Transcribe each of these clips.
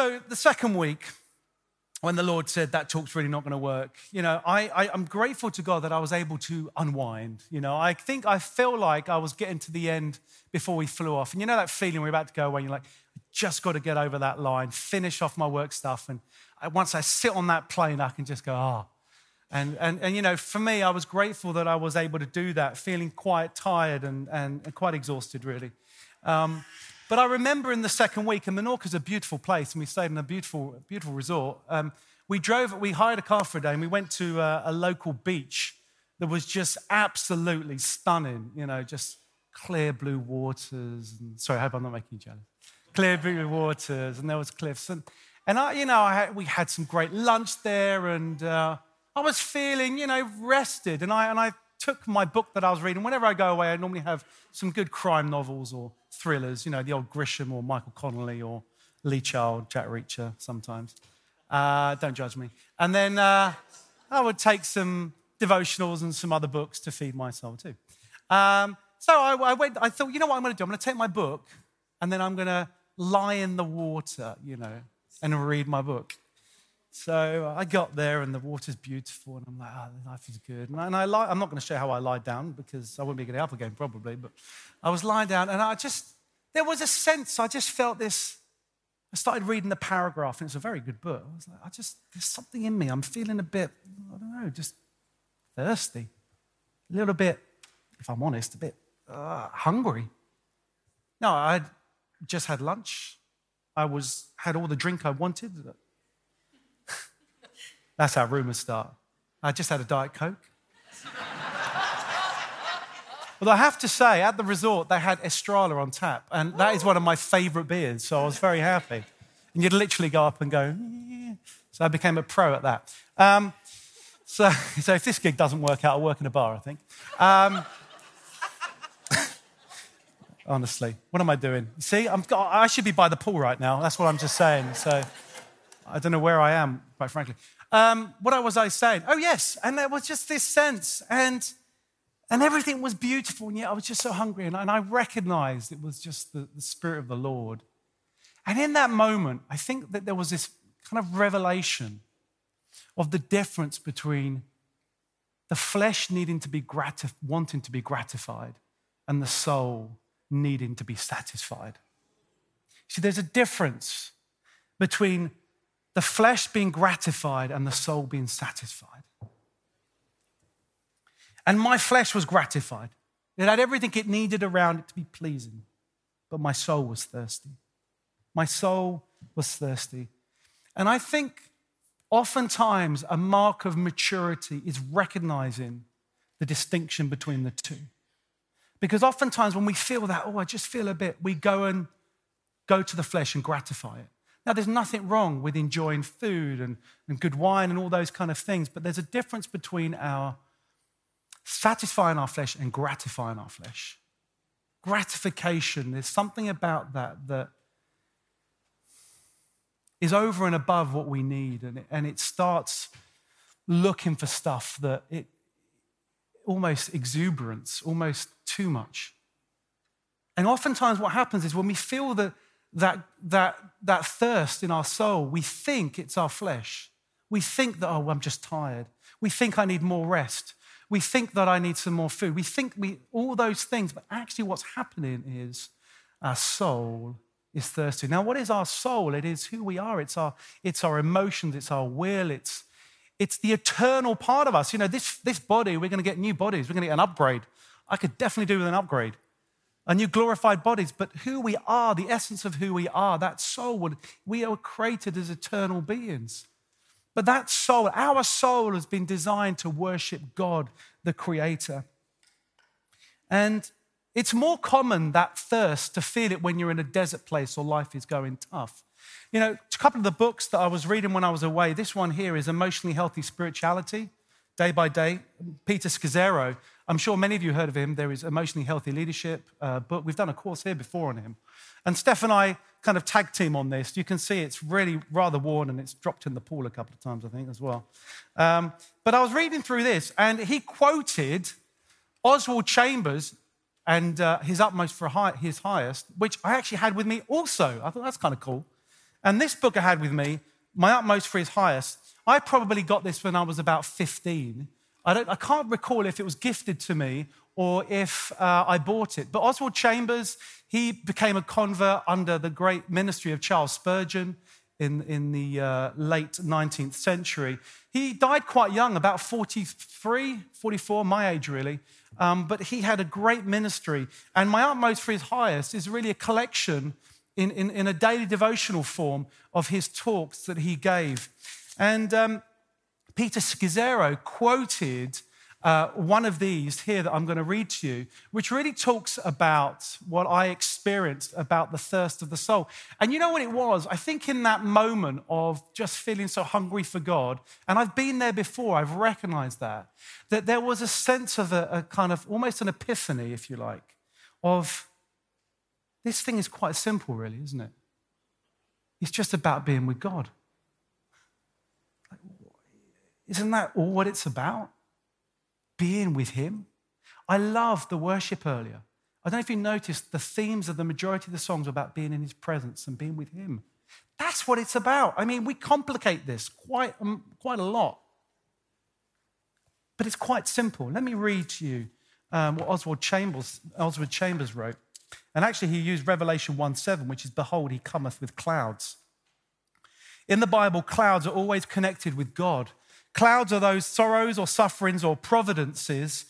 So the second week, when the Lord said that talk's really not going to work, you know, I, I, am grateful to God that I was able to unwind. You know, I think I feel like I was getting to the end before we flew off. And you know that feeling we're about to go away, you're like, I just got to get over that line, finish off my work stuff. And I, once I sit on that plane, I can just go, ah. Oh. And, and, and, you know, for me, I was grateful that I was able to do that, feeling quite tired and, and, and quite exhausted, really. Um, but I remember in the second week, and Menorca's a beautiful place, and we stayed in a beautiful, beautiful resort. Um, we drove, we hired a car for a day, and we went to a, a local beach that was just absolutely stunning. You know, just clear blue waters. And, sorry, I hope I'm not making you jealous. Clear blue waters, and there was cliffs, and and I, you know, I had, we had some great lunch there, and uh, I was feeling, you know, rested. And I and I took my book that I was reading. Whenever I go away, I normally have some good crime novels or thrillers, you know, the old Grisham or Michael Connelly or Lee Child, Jack Reacher sometimes. Uh, don't judge me. And then uh, I would take some devotionals and some other books to feed my soul too. Um, so I, I, went, I thought, you know what I'm going to do? I'm going to take my book and then I'm going to lie in the water, you know, and read my book. So I got there and the water's beautiful, and I'm like, oh, life is good. And I, lie, I'm not going to show how I lied down because I wouldn't be getting up again probably, but I was lying down and I just, there was a sense, I just felt this. I started reading the paragraph, and it's a very good book. I was like, I just, there's something in me. I'm feeling a bit, I don't know, just thirsty. A little bit, if I'm honest, a bit uh, hungry. No, I'd just had lunch. I was, had all the drink I wanted. That's how rumors start. I just had a Diet Coke. But I have to say, at the resort, they had Estrella on tap, and that is one of my favorite beers, so I was very happy. And you'd literally go up and go, yeah. so I became a pro at that. Um, so, so if this gig doesn't work out, I'll work in a bar, I think. Um, honestly, what am I doing? See, I'm, I should be by the pool right now. That's what I'm just saying. So I don't know where I am, quite frankly. Um, what was I saying? Oh, yes. And there was just this sense, and, and everything was beautiful, and yet I was just so hungry. And, and I recognized it was just the, the Spirit of the Lord. And in that moment, I think that there was this kind of revelation of the difference between the flesh needing to be gratif- wanting to be gratified and the soul needing to be satisfied. See, there's a difference between the flesh being gratified and the soul being satisfied. And my flesh was gratified. It had everything it needed around it to be pleasing, but my soul was thirsty. My soul was thirsty. And I think oftentimes a mark of maturity is recognizing the distinction between the two. Because oftentimes when we feel that, oh, I just feel a bit, we go and go to the flesh and gratify it. Now, there's nothing wrong with enjoying food and, and good wine and all those kind of things, but there's a difference between our satisfying our flesh and gratifying our flesh. Gratification, there's something about that that is over and above what we need, and it, and it starts looking for stuff that it almost exuberance, almost too much. And oftentimes, what happens is when we feel that that, that, that thirst in our soul, we think it's our flesh. We think that, oh, I'm just tired. We think I need more rest. We think that I need some more food. We think we, all those things, but actually, what's happening is our soul is thirsty. Now, what is our soul? It is who we are. It's our, it's our emotions, it's our will, it's, it's the eternal part of us. You know, this, this body, we're going to get new bodies, we're going to get an upgrade. I could definitely do with an upgrade a new glorified bodies, but who we are, the essence of who we are, that soul, we are created as eternal beings. But that soul, our soul has been designed to worship God, the Creator. And it's more common, that thirst, to feel it when you're in a desert place or life is going tough. You know, a couple of the books that I was reading when I was away, this one here is Emotionally Healthy Spirituality, Day by Day. Peter Scazzero I'm sure many of you heard of him. There is Emotionally Healthy Leadership uh. We've done a course here before on him. And Steph and I kind of tag team on this. You can see it's really rather worn and it's dropped in the pool a couple of times, I think, as well. Um, but I was reading through this and he quoted Oswald Chambers and uh, his utmost for his highest, which I actually had with me also. I thought that's kind of cool. And this book I had with me, My Utmost for His Highest, I probably got this when I was about 15. I, don't, I can't recall if it was gifted to me or if uh, I bought it. But Oswald Chambers, he became a convert under the great ministry of Charles Spurgeon in, in the uh, late 19th century. He died quite young, about 43, 44, my age really. Um, but he had a great ministry. And My Utmost for His Highest is really a collection in, in, in a daily devotional form of his talks that he gave. And um, Peter Scazzero quoted uh, one of these here that I'm going to read to you, which really talks about what I experienced about the thirst of the soul. And you know what it was? I think in that moment of just feeling so hungry for God, and I've been there before, I've recognized that, that there was a sense of a, a kind of almost an epiphany, if you like, of this thing is quite simple, really, isn't it? It's just about being with God. Isn't that all what it's about? Being with Him. I love the worship earlier. I don't know if you noticed the themes of the majority of the songs are about being in His presence and being with Him. That's what it's about. I mean, we complicate this quite, um, quite a lot. But it's quite simple. Let me read to you um, what Oswald Chambers, Oswald Chambers wrote. And actually, he used Revelation 1 7, which is, Behold, he cometh with clouds. In the Bible, clouds are always connected with God. Clouds are those sorrows or sufferings or providences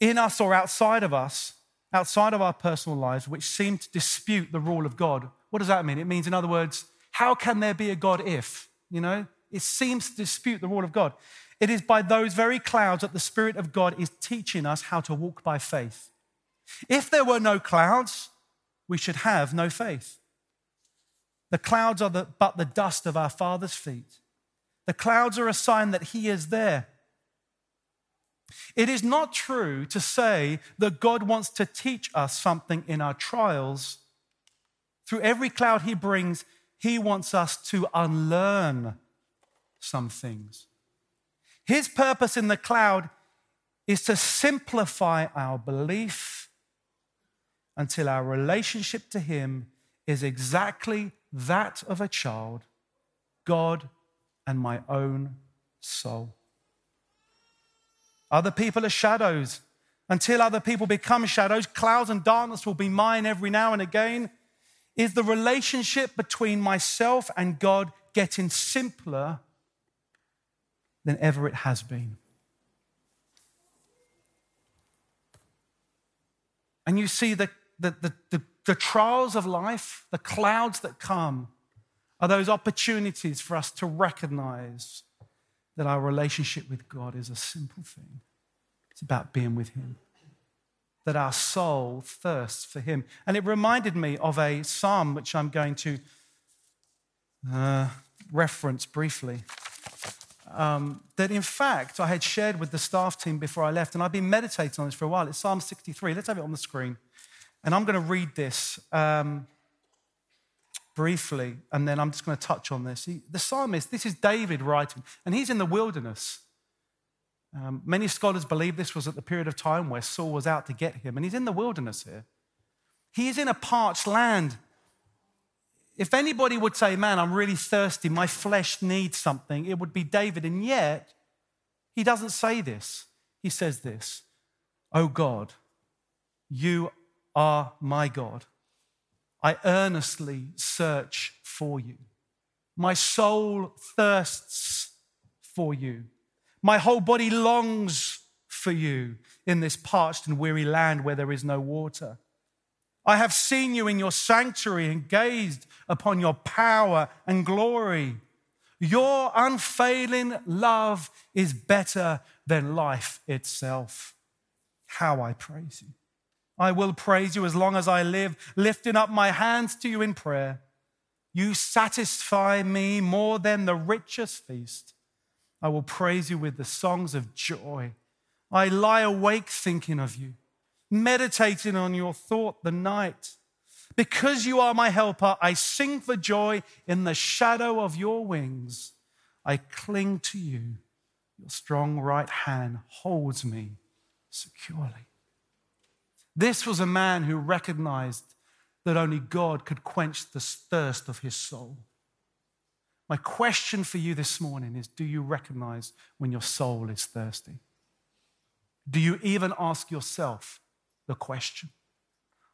in us or outside of us, outside of our personal lives, which seem to dispute the rule of God. What does that mean? It means, in other words, how can there be a God if? You know, it seems to dispute the rule of God. It is by those very clouds that the Spirit of God is teaching us how to walk by faith. If there were no clouds, we should have no faith. The clouds are the, but the dust of our Father's feet. The clouds are a sign that He is there. It is not true to say that God wants to teach us something in our trials. Through every cloud He brings, He wants us to unlearn some things. His purpose in the cloud is to simplify our belief until our relationship to Him is exactly that of a child, God and my own soul. Other people are shadows. Until other people become shadows, clouds and darkness will be mine every now and again. Is the relationship between myself and God getting simpler than ever it has been? And you see the the, the, the, the trials of life, the clouds that come, are those opportunities for us to recognize that our relationship with God is a simple thing. It's about being with Him. That our soul thirsts for Him. And it reminded me of a psalm which I'm going to uh, reference briefly. Um, that in fact I had shared with the staff team before I left, and I've been meditating on this for a while. It's Psalm 63. Let's have it on the screen. And I'm going to read this um, briefly, and then I'm just going to touch on this. He, the psalmist, this is David writing, and he's in the wilderness. Um, many scholars believe this was at the period of time where Saul was out to get him, and he's in the wilderness here. He is in a parched land. If anybody would say, Man, I'm really thirsty, my flesh needs something, it would be David. And yet, he doesn't say this. He says this Oh God, you are my God. I earnestly search for you. My soul thirsts for you. My whole body longs for you in this parched and weary land where there is no water. I have seen you in your sanctuary and gazed upon your power and glory. Your unfailing love is better than life itself. How I praise you. I will praise you as long as I live, lifting up my hands to you in prayer. You satisfy me more than the richest feast. I will praise you with the songs of joy. I lie awake thinking of you, meditating on your thought the night. Because you are my helper, I sing for joy in the shadow of your wings. I cling to you. Your strong right hand holds me securely. This was a man who recognized that only God could quench the thirst of his soul. My question for you this morning is Do you recognize when your soul is thirsty? Do you even ask yourself the question?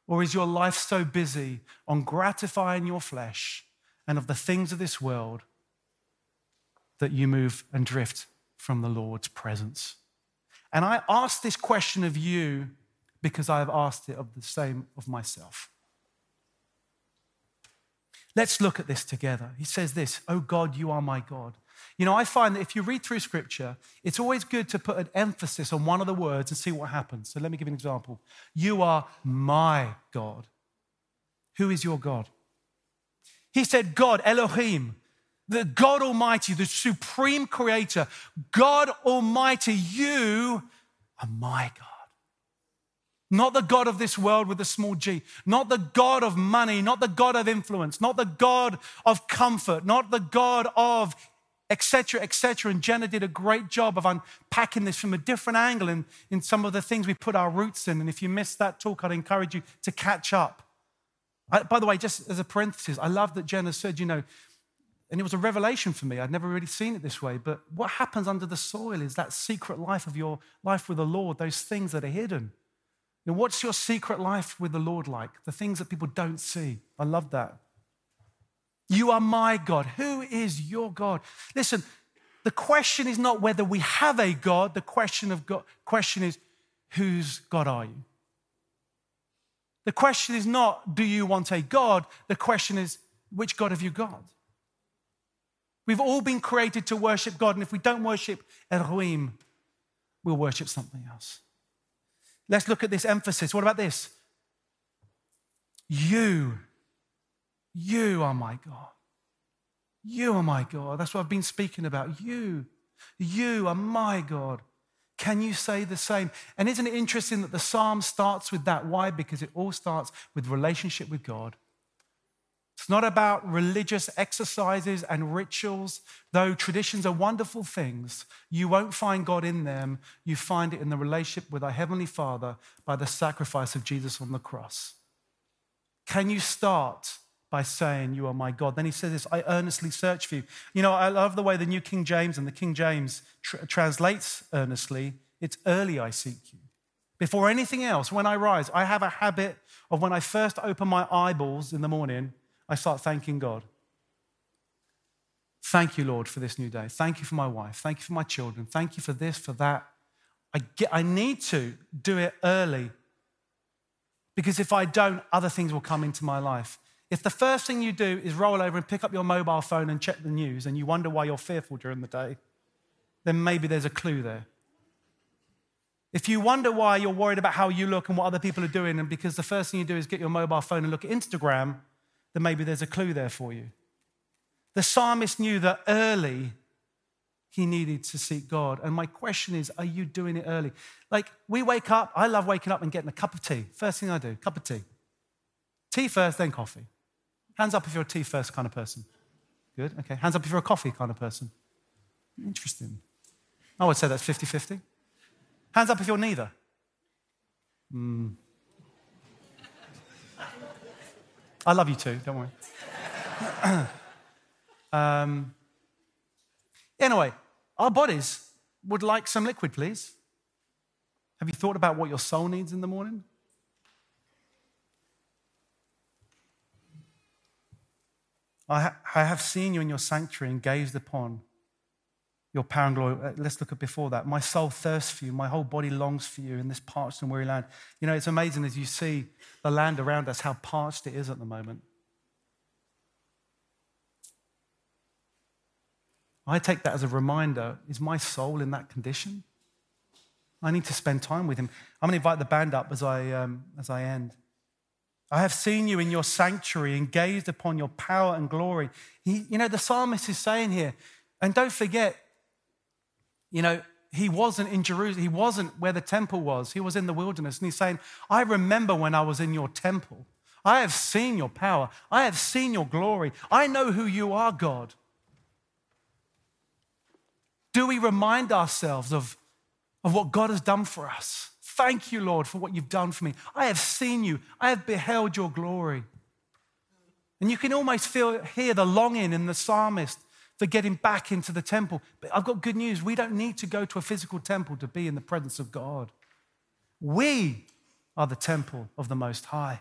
Or is your life so busy on gratifying your flesh and of the things of this world that you move and drift from the Lord's presence? And I ask this question of you because I have asked it of the same of myself. Let's look at this together. He says this, Oh God, you are my God. You know, I find that if you read through scripture, it's always good to put an emphasis on one of the words and see what happens. So let me give you an example. You are my God. Who is your God? He said, God, Elohim, the God Almighty, the supreme creator, God Almighty, you are my God. Not the God of this world with a small g, not the God of money, not the God of influence, not the God of comfort, not the God of etc., etc. And Jenna did a great job of unpacking this from a different angle in, in some of the things we put our roots in. And if you missed that talk, I'd encourage you to catch up. I, by the way, just as a parenthesis, I love that Jenna said, you know, and it was a revelation for me. I'd never really seen it this way. But what happens under the soil is that secret life of your life with the Lord, those things that are hidden. Now, what's your secret life with the Lord like? The things that people don't see. I love that. You are my God. Who is your God? Listen, the question is not whether we have a God. The question of God, question is, whose God are you? The question is not, do you want a God? The question is, which God have you got? We've all been created to worship God, and if we don't worship Elohim, we'll worship something else. Let's look at this emphasis. What about this? You, you are my God. You are my God. That's what I've been speaking about. You, you are my God. Can you say the same? And isn't it interesting that the psalm starts with that? Why? Because it all starts with relationship with God. It's not about religious exercises and rituals, though traditions are wonderful things. You won't find God in them. You find it in the relationship with our Heavenly Father by the sacrifice of Jesus on the cross. Can you start by saying, You are my God? Then he says this I earnestly search for you. You know, I love the way the New King James and the King James tr- translates earnestly. It's early I seek you. Before anything else, when I rise, I have a habit of when I first open my eyeballs in the morning, I start thanking God. Thank you, Lord, for this new day. Thank you for my wife. Thank you for my children. Thank you for this, for that. I, get, I need to do it early because if I don't, other things will come into my life. If the first thing you do is roll over and pick up your mobile phone and check the news and you wonder why you're fearful during the day, then maybe there's a clue there. If you wonder why you're worried about how you look and what other people are doing, and because the first thing you do is get your mobile phone and look at Instagram, then maybe there's a clue there for you. The psalmist knew that early he needed to seek God. And my question is, are you doing it early? Like, we wake up, I love waking up and getting a cup of tea. First thing I do, cup of tea. Tea first, then coffee. Hands up if you're a tea first kind of person. Good, okay. Hands up if you're a coffee kind of person. Interesting. I would say that's 50 50. Hands up if you're neither. Hmm. I love you too, don't worry. um, anyway, our bodies would like some liquid, please. Have you thought about what your soul needs in the morning? I, ha- I have seen you in your sanctuary and gazed upon your power and glory. Uh, let's look at before that. My soul thirsts for you. My whole body longs for you in this parched and weary land. You know, it's amazing as you see the land around us, how parched it is at the moment. I take that as a reminder is my soul in that condition? I need to spend time with him. I'm going to invite the band up as I, um, as I end. I have seen you in your sanctuary and gazed upon your power and glory. He, you know, the psalmist is saying here, and don't forget, you know, he wasn't in Jerusalem. He wasn't where the temple was. He was in the wilderness. And he's saying, I remember when I was in your temple. I have seen your power. I have seen your glory. I know who you are, God. Do we remind ourselves of, of what God has done for us? Thank you, Lord, for what you've done for me. I have seen you, I have beheld your glory. And you can almost feel, hear the longing in the psalmist for getting back into the temple. But I've got good news. We don't need to go to a physical temple to be in the presence of God. We are the temple of the Most High.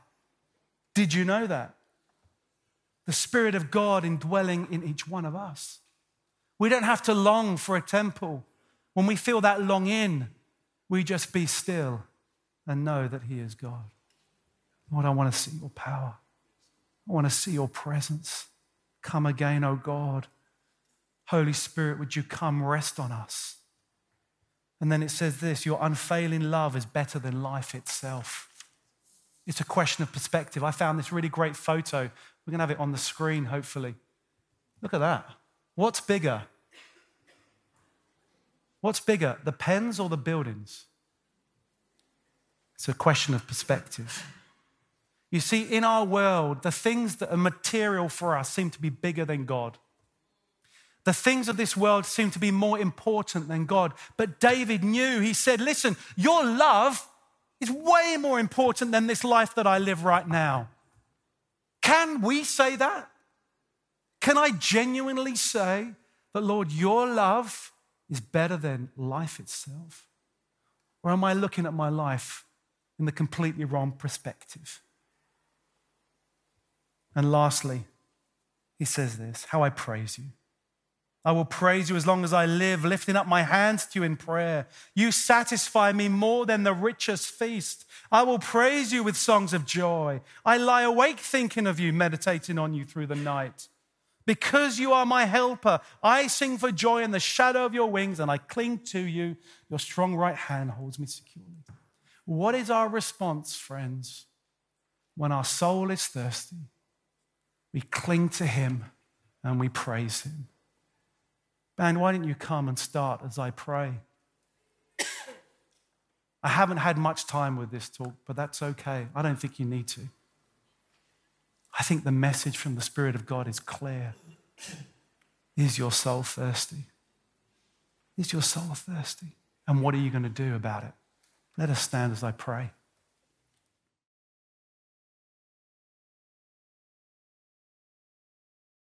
Did you know that? The Spirit of God indwelling in each one of us. We don't have to long for a temple. When we feel that long in, we just be still and know that He is God. Lord, I want to see your power. I want to see your presence. Come again, O oh God. Holy Spirit, would you come rest on us? And then it says this your unfailing love is better than life itself. It's a question of perspective. I found this really great photo. We're going to have it on the screen, hopefully. Look at that. What's bigger? What's bigger, the pens or the buildings? It's a question of perspective. You see, in our world, the things that are material for us seem to be bigger than God. The things of this world seem to be more important than God. But David knew, he said, Listen, your love is way more important than this life that I live right now. Can we say that? Can I genuinely say that, Lord, your love is better than life itself? Or am I looking at my life in the completely wrong perspective? And lastly, he says this How I praise you. I will praise you as long as I live, lifting up my hands to you in prayer. You satisfy me more than the richest feast. I will praise you with songs of joy. I lie awake thinking of you, meditating on you through the night. Because you are my helper, I sing for joy in the shadow of your wings, and I cling to you. Your strong right hand holds me securely. What is our response, friends, when our soul is thirsty? We cling to Him and we praise Him. Man, why didn't you come and start as I pray? I haven't had much time with this talk, but that's okay. I don't think you need to. I think the message from the Spirit of God is clear. Is your soul thirsty? Is your soul thirsty? And what are you going to do about it? Let us stand as I pray.